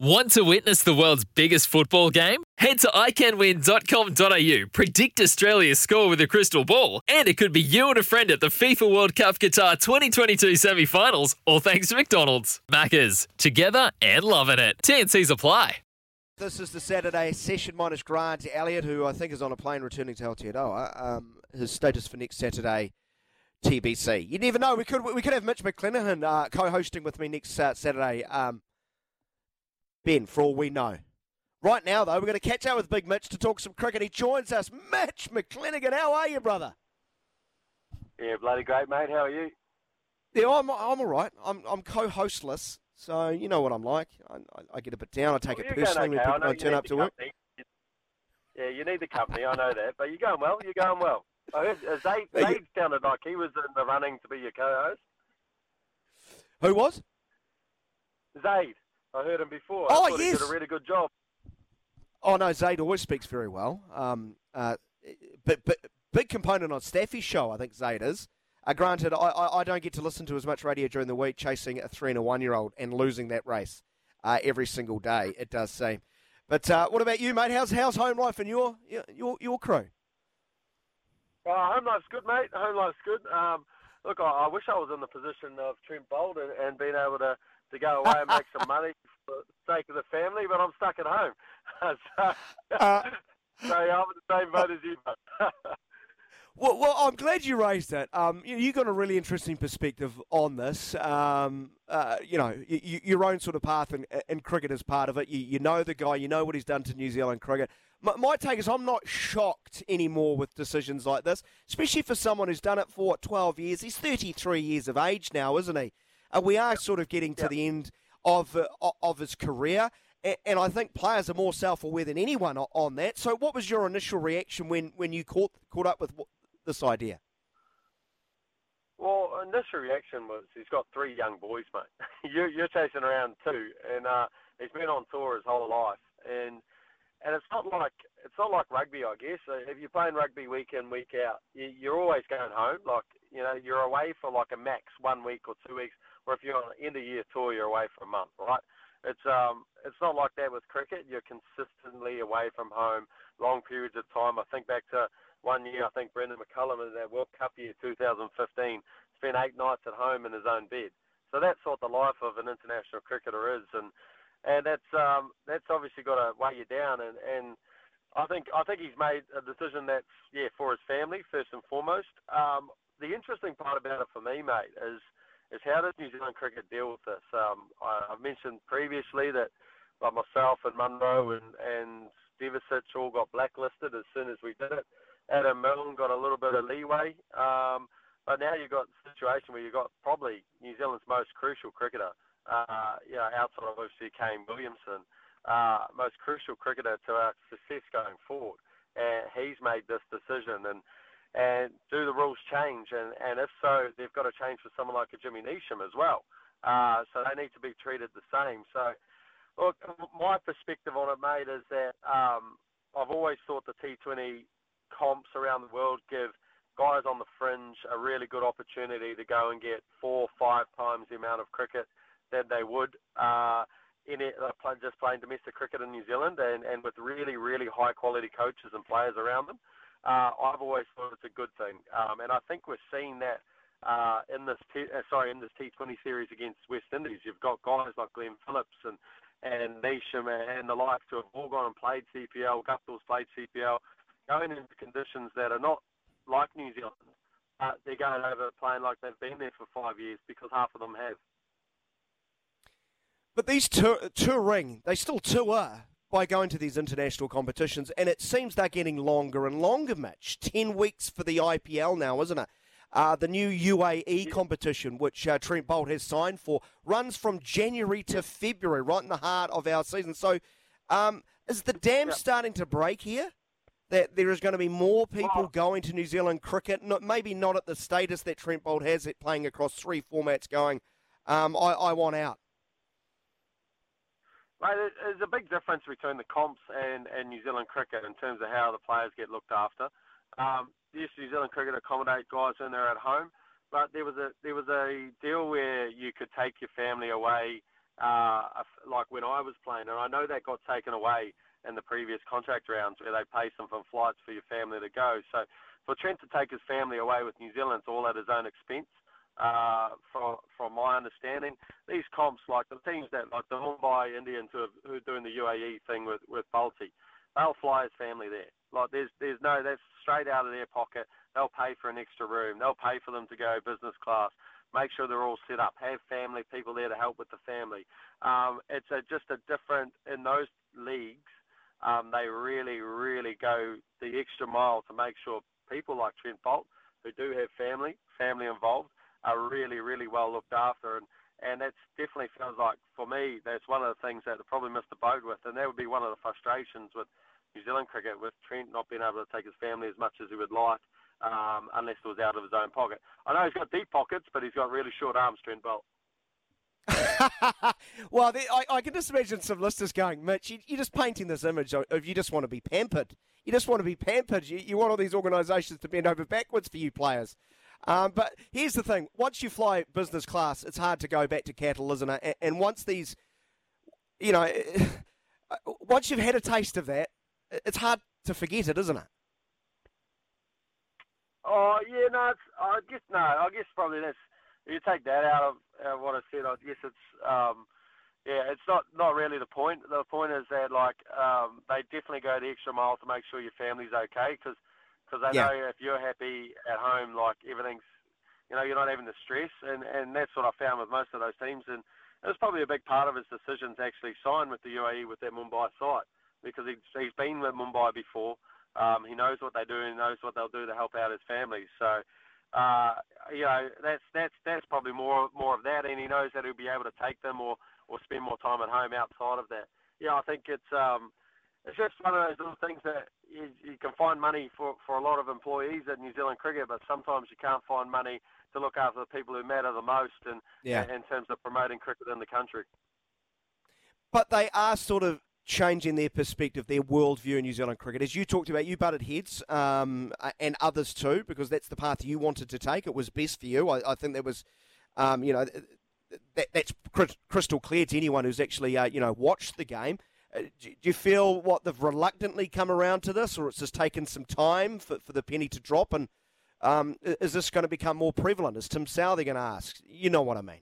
Want to witness the world's biggest football game? Head to iCanWin.com.au, predict Australia's score with a crystal ball, and it could be you and a friend at the FIFA World Cup Qatar 2022 semi finals, all thanks to McDonald's. Maccas, together and loving it. TNC's apply. This is the Saturday session minus Grant Elliott, who I think is on a plane returning to Aotearoa. Um, his status for next Saturday, TBC. You never know. We could we could have Mitch McClenaghan uh, co-hosting with me next uh, Saturday. Um, Ben, for all we know. Right now, though, we're going to catch up with Big Mitch to talk some cricket. He joins us. Mitch McClenaghan, how are you, brother? Yeah, bloody great, mate. How are you? Yeah, I'm, I'm all right. I'm, I'm co-hostless, so you know what I'm like. I, I get a bit down. I take well, it personally when people don't turn up to work. Yeah, you need the company. I know that, but you're going well. You're going well. I heard uh, Zaid, Zaid sounded like he was in the running to be your co-host. Who was? Zaid. I heard him before. Oh, yes. He did a really good job. Oh, no, Zaid always speaks very well. Um, uh, but, but big component on Staffy's show, I think Zaid is. Uh, granted, I, I, I, don't get to listen to as much radio during the week chasing a three and a one year old and losing that race uh, every single day, it does seem. But uh, what about you, mate? How's, how's home life and your, your, your crew? Uh, home life's good, mate. Home life's good. Um, look, I, I, wish I was in the position of Trent Boult and, and being able to to go away and make some money for the sake of the family, but I'm stuck at home. so, uh, so I'm in the same boat as you. Well, well, I'm glad you raised that. Um, you, you got a really interesting perspective on this. Um, uh, you know, you, your own sort of path in, in cricket is part of it. You, you, know the guy, you know what he's done to New Zealand cricket. My, my, take is I'm not shocked anymore with decisions like this, especially for someone who's done it for what, 12 years. He's 33 years of age now, isn't he? Uh, we are sort of getting to yep. the end of uh, of his career, and I think players are more self aware than anyone on that. So, what was your initial reaction when, when you caught caught up with this idea? Well, initial reaction was he's got three young boys, mate. you're, you're chasing around two, and uh, he's been on tour his whole life, and and it's not like it's not like rugby, I guess. If you're playing rugby week in week out, you're always going home. Like you know, you're away for like a max one week or two weeks or if you're on an end of year tour, you're away for a month, right? It's um, it's not like that with cricket. You're consistently away from home, long periods of time. I think back to one year. I think Brendon McCullum in that World Cup year 2015 spent eight nights at home in his own bed. So that's what the life of an international cricketer is, and and that's um, that's obviously got to weigh you down. And and I think I think he's made a decision that's yeah for his family first and foremost. Um, the interesting part about it for me, mate, is is how does New Zealand cricket deal with this? Um, I, have mentioned previously that like myself and Munro and, and Devcich all got blacklisted as soon as we did it. Adam Milne got a little bit of leeway. Um, but now you've got a situation where you've got probably New Zealand's most crucial cricketer, uh, you know, outside of obviously Kane Williamson, uh, most crucial cricketer to our success going forward. And he's made this decision. And and do the rules change? And, and if so, they've got to change for someone like a Jimmy Neesham as well. Uh, so they need to be treated the same. So, look, my perspective on it, mate, is that um, I've always thought the T20 comps around the world give guys on the fringe a really good opportunity to go and get four or five times the amount of cricket that they would uh, in it, uh, just playing domestic cricket in New Zealand and, and with really, really high quality coaches and players around them uh, I've always thought it's a good thing, um, and I think we're seeing that uh, in this uh, sorry in this T20 series against West Indies. You've got guys like Glenn Phillips and and Neesham and the like who have all gone and played CPL. Guptill's played CPL, going into conditions that are not like New Zealand. Uh, they're going over playing like they've been there for five years because half of them have. But these tour, touring, they still tour by going to these international competitions, and it seems they're getting longer and longer, Mitch. 10 weeks for the IPL now, isn't it? uh, the new UAE competition, which uh, Trent Boult has signed for, runs from January to February, right in the heart of our season. So, um, is the dam starting to break here? That there is going to be more people going to New Zealand cricket, not, maybe not at the status that Trent Boult has it playing across three formats going, um, I, I want out. Mate, there's a big difference between the comps and, and New Zealand cricket in terms of how the players get looked after. Um, yes, New Zealand cricket accommodate guys when they're at home, but there was a there was a deal where you could take your family away, uh, like when I was playing, and I know that got taken away in the previous contract rounds where they pay some for flights for your family to go. So for Trent to take his family away with New Zealand, it's all at his own expense. Uh, from from my understanding, these comps like the teams that like the Mumbai Indians who are, who are doing the UAE thing with with Boulty, they'll fly his family there. Like there's there's no that's straight out of their pocket. They'll pay for an extra room. They'll pay for them to go business class. Make sure they're all set up. Have family people there to help with the family. Um, it's a, just a different in those leagues. Um, they really really go the extra mile to make sure people like Trent Boult who do have family family involved are really, really well looked after. And, and that's definitely feels like, for me, that's one of the things that probably missed the boat with. And that would be one of the frustrations with New Zealand cricket, with Trent not being able to take his family as much as he would like, um, unless it was out of his own pocket. I know he's got deep pockets, but he's got really short arms, Trent Boult. well, I, I, can just imagine some listeners going, Mitch, you, are just painting this image of you just want to be pampered. You just want to be pampered. You, you want all these organisations to bend over backwards for you players. Um, but here's the thing: once you fly business class, it's hard to go back to cattle, isn't it? And once these, you know, once you've had a taste of that, it's hard to forget it, isn't it? Oh yeah, no, I guess no, I guess probably that's you take that out of what I said. I guess it's um, yeah, it's not not really the point. The point is that like um, they definitely go the extra mile to make sure your family's okay because because they yeah. know if you're happy at home, like everything's, you know, you're not having the stress, and and that's what I found with most of those teams, and it was probably a big part of his decision to actually sign with the UAE with that Mumbai site because he's he's been with Mumbai before. Um, he knows what they do and knows what they'll do to help out his family. So, uh, you know, that's that's that's probably more more of that, and he knows that he'll be able to take them or or spend more time at home outside of that. Yeah, I think it's um, it's just one of those little things that you, you can find money for, for a lot of employees at New Zealand cricket, but sometimes you can't find money to look after the people who matter the most and yeah. in terms of promoting cricket in the country. But they are sort of changing their perspective, their worldview in New Zealand cricket. As you talked about, you butted heads, um, and others too, because that's the path you wanted to take. It was best for you. I, I think that was, um, you know, that, that's crystal clear to anyone who's actually, uh, you know, watched the game. Uh, do you feel what they've reluctantly come around to this, or it's just taken some time for, for the penny to drop? And um, is this going to become more prevalent? Is Tim Southee going to ask? You know what I mean?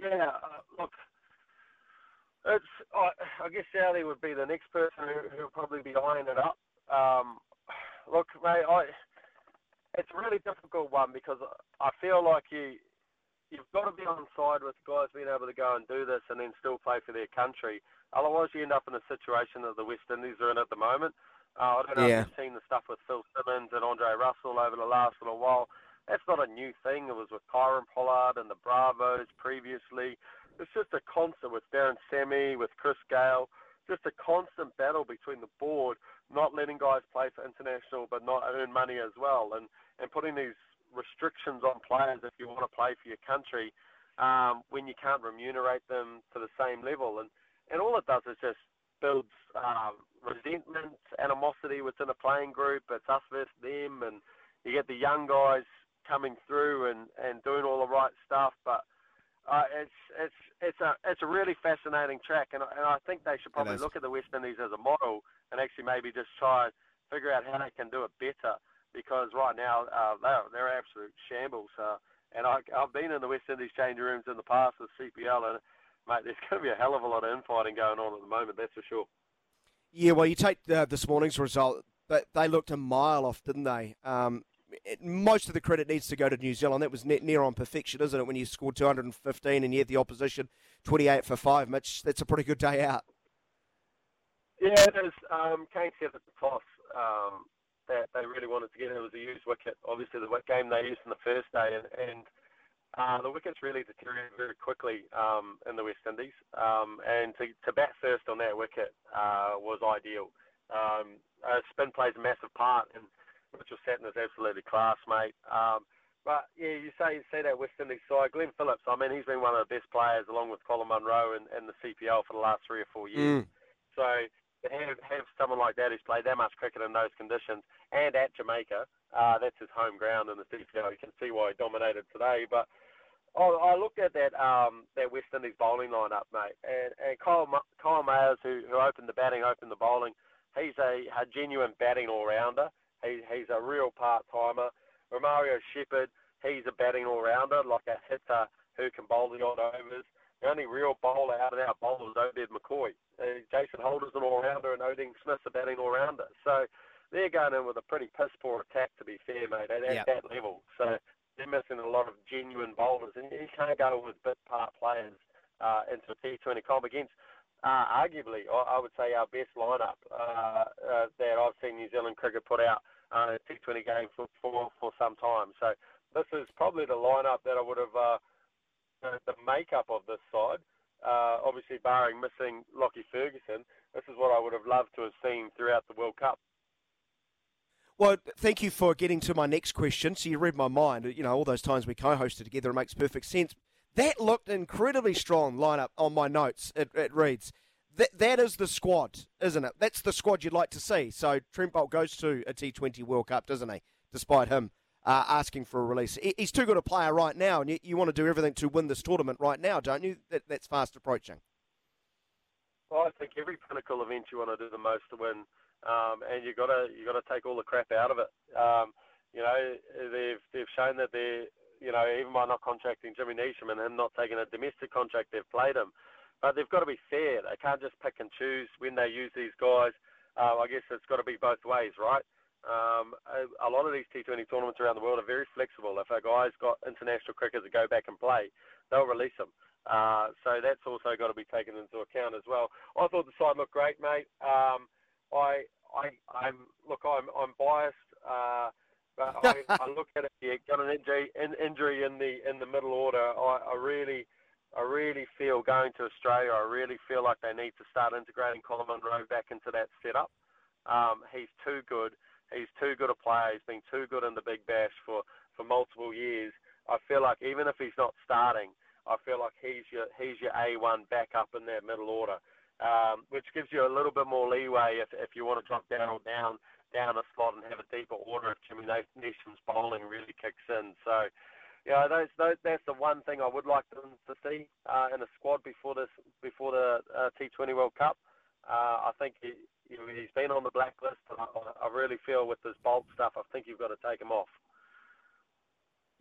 Yeah, uh, look, it's I, I guess Southee would be the next person who will probably be eyeing it up. Um, look, mate, I it's a really difficult one because I feel like you you've got to be on side with guys being able to go and do this and then still play for their country. Otherwise, you end up in a situation that the West Indies are in at the moment. Uh, I don't know yeah. if you've seen the stuff with Phil Simmons and Andre Russell over the last little while. That's not a new thing. It was with Kieron Pollard and the Bravos previously. It's just a constant with Darren Sammy, with Chris Gayle. Just a constant battle between the board, not letting guys play for international but not earn money as well, and and putting these restrictions on players if you want to play for your country um, when you can't remunerate them to the same level. And, and all it does is just builds um, resentment, animosity within a playing group. It's us versus them, and you get the young guys coming through and, and doing all the right stuff. But uh, it's it's it's a it's a really fascinating track, and, and I think they should probably look at the West Indies as a model and actually maybe just try and figure out how they can do it better because right now uh, they're they're absolute shambles. Uh, and I, I've been in the West Indies changing rooms in the past with CPL, and mate, there's going to be a hell of a lot of infighting going on at the moment. That's for sure. Yeah, well, you take uh, this morning's result, but they looked a mile off, didn't they? Um, it, most of the credit needs to go to New Zealand. That was near on perfection, isn't it? When you scored 215 and you had the opposition 28 for five, Mitch, that's a pretty good day out. Yeah, it is. Um, Kane said at the toss, um, that they really wanted to get in was a used wicket. Obviously, the game they used in the first day, and, and uh, the wickets really deteriorated very quickly um, in the West Indies. Um, and to, to bat first on that wicket uh, was ideal. Um, uh, spin plays a massive part, and Mitchell Santner is absolutely class, mate. Um, but yeah, you say you see that West Indies side. Glenn Phillips, I mean, he's been one of the best players along with Colin Munro in, in the CPL for the last three or four years. Mm. So have, have someone like that who's played that much cricket in those conditions and at Jamaica, uh, that's his home ground in the CPL. You can see why he dominated today. But I, I looked at that um, that West Indies bowling lineup, mate, and, and Kyle, Kyle Mayers, who, who opened the batting, opened the bowling. He's a, a genuine batting all rounder. He, he's a real part timer. Romario Shepherd, he's a batting all-rounder, like a hitter who can bowl the odd overs. The only real bowler out of our bowlers is Obed McCoy. Uh, Jason Holder's an all-rounder and Odean Smith's a batting all-rounder. So they're going in with a pretty piss-poor attack, to be fair, mate, at, yep. that level. So they're missing a lot of genuine bowlers, and you can't go with bit part players uh, into a T20 comp against uh, arguably, I, I would say, our best lineup uh, uh, that I've seen New Zealand cricket put out uh, T20 game for, for for some time. So this is probably the lineup that I would have uh, the, makeup of this side. Uh, obviously, barring missing Lockie Ferguson, this is what I would have loved to have seen throughout the World Cup. Well, thank you for getting to my next question. So you read my mind. You know, all those times we co-hosted together, it makes perfect sense. That looked incredibly strong lineup on my notes. It, it reads that that is the squad, isn't it? That's the squad you'd like to see. So Trent Boult goes to a T20 World Cup, doesn't he? Despite him uh, asking for a release, he's too good a player right now, and you, you, want to do everything to win this tournament right now, don't you? That, that's fast approaching. Well, I think every pinnacle event you want to do the most to win, um, and you got to you got to take all the crap out of it. Um, you know, they've they've shown that they're you know even by not contracting Jimmy Neesham and him not taking a domestic contract, they've played him. But they've got to be fair. They can't just pick and choose when they use these guys. Uh, I guess it's got to be both ways, right? Um, a, a, lot of these T20 tournaments around the world are very flexible. If a guy's got international cricket to go back and play, they'll release him. Uh, so that's also got to be taken into account as well. I thought the side looked great, mate. Um, I, I, I'm look, I'm, I'm biased, uh, but I, I look at it. You got an injury, in, injury in the in the middle order. I, I really I really feel going to Australia, I really feel like they need to start integrating Colin Munro back into that setup. Um, he's too good. He's too good a player. He's been too good in the Big Bash for, for multiple years. I feel like even if he's not starting, I feel like he's your he's your A1 backup in that middle order, um, which gives you a little bit more leeway if, if you want to drop down down down a slot and have a deeper order if Jimmy Neesham's bowling really kicks in. So yeah, those, those, that's the one thing I would like them to see uh, in a squad before this before the uh, T20 World Cup. Uh, I think he, he's been on the blacklist, and I, I really feel with this Boult stuff, I think you've got to take him off.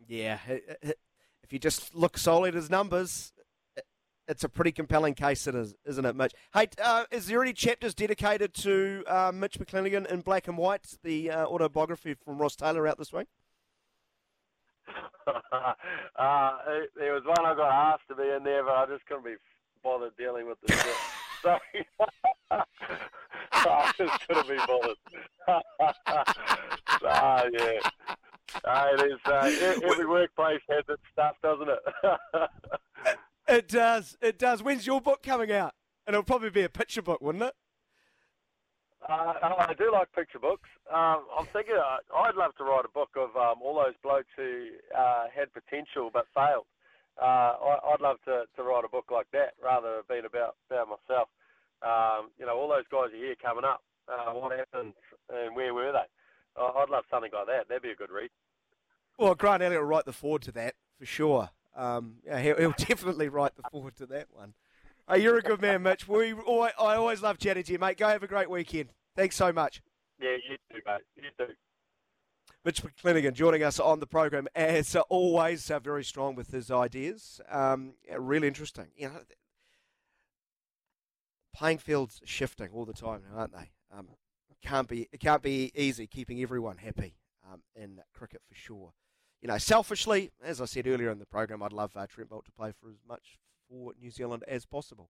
Yeah, if you just look solely at his numbers, it's a pretty compelling case, isn't it, Mitch? Hey, uh, is there any chapters dedicated to uh, Mitch McClenaghan in Black and White, the uh, autobiography from Ross Taylor out this week? uh, there was one I got asked to be in there, but I just couldn't be bothered dealing with the shit. so I just couldn't be bothered. Ah, yeah. It is, uh, every workplace has its stuff, doesn't it? it does. It does. When's your book coming out? And it'll probably be a picture book, wouldn't it? Uh, I do like picture books. Um, I'm thinking uh, I'd love to write a book of um, all those blokes who uh, had potential but failed. Uh, I, would love to, to write a book like that rather than being about about myself. Um, you know, all those guys are here coming up. Uh, what happened and where were they? I'd love something like that. That'd be a good read. Well, Grant Elliott will write the foreword to that for sure. Um, yeah, he'll, he'll definitely write the foreword to that one. Hey, you're a good man, Mitch. We, I always love chatting to you, mate. Go have a great weekend. Thanks so much. Yeah, you too, mate. You too. Mitch McClenaghan joining us on the program as always, uh, very strong with his ideas. Um, really interesting. You know, playing fields shifting all the time, aren't they? Um, can't be it can't be easy keeping everyone happy um, in cricket for sure. You know, selfishly, as I said earlier in the program, I'd love uh, Trent Boult to play for as much for New Zealand as possible.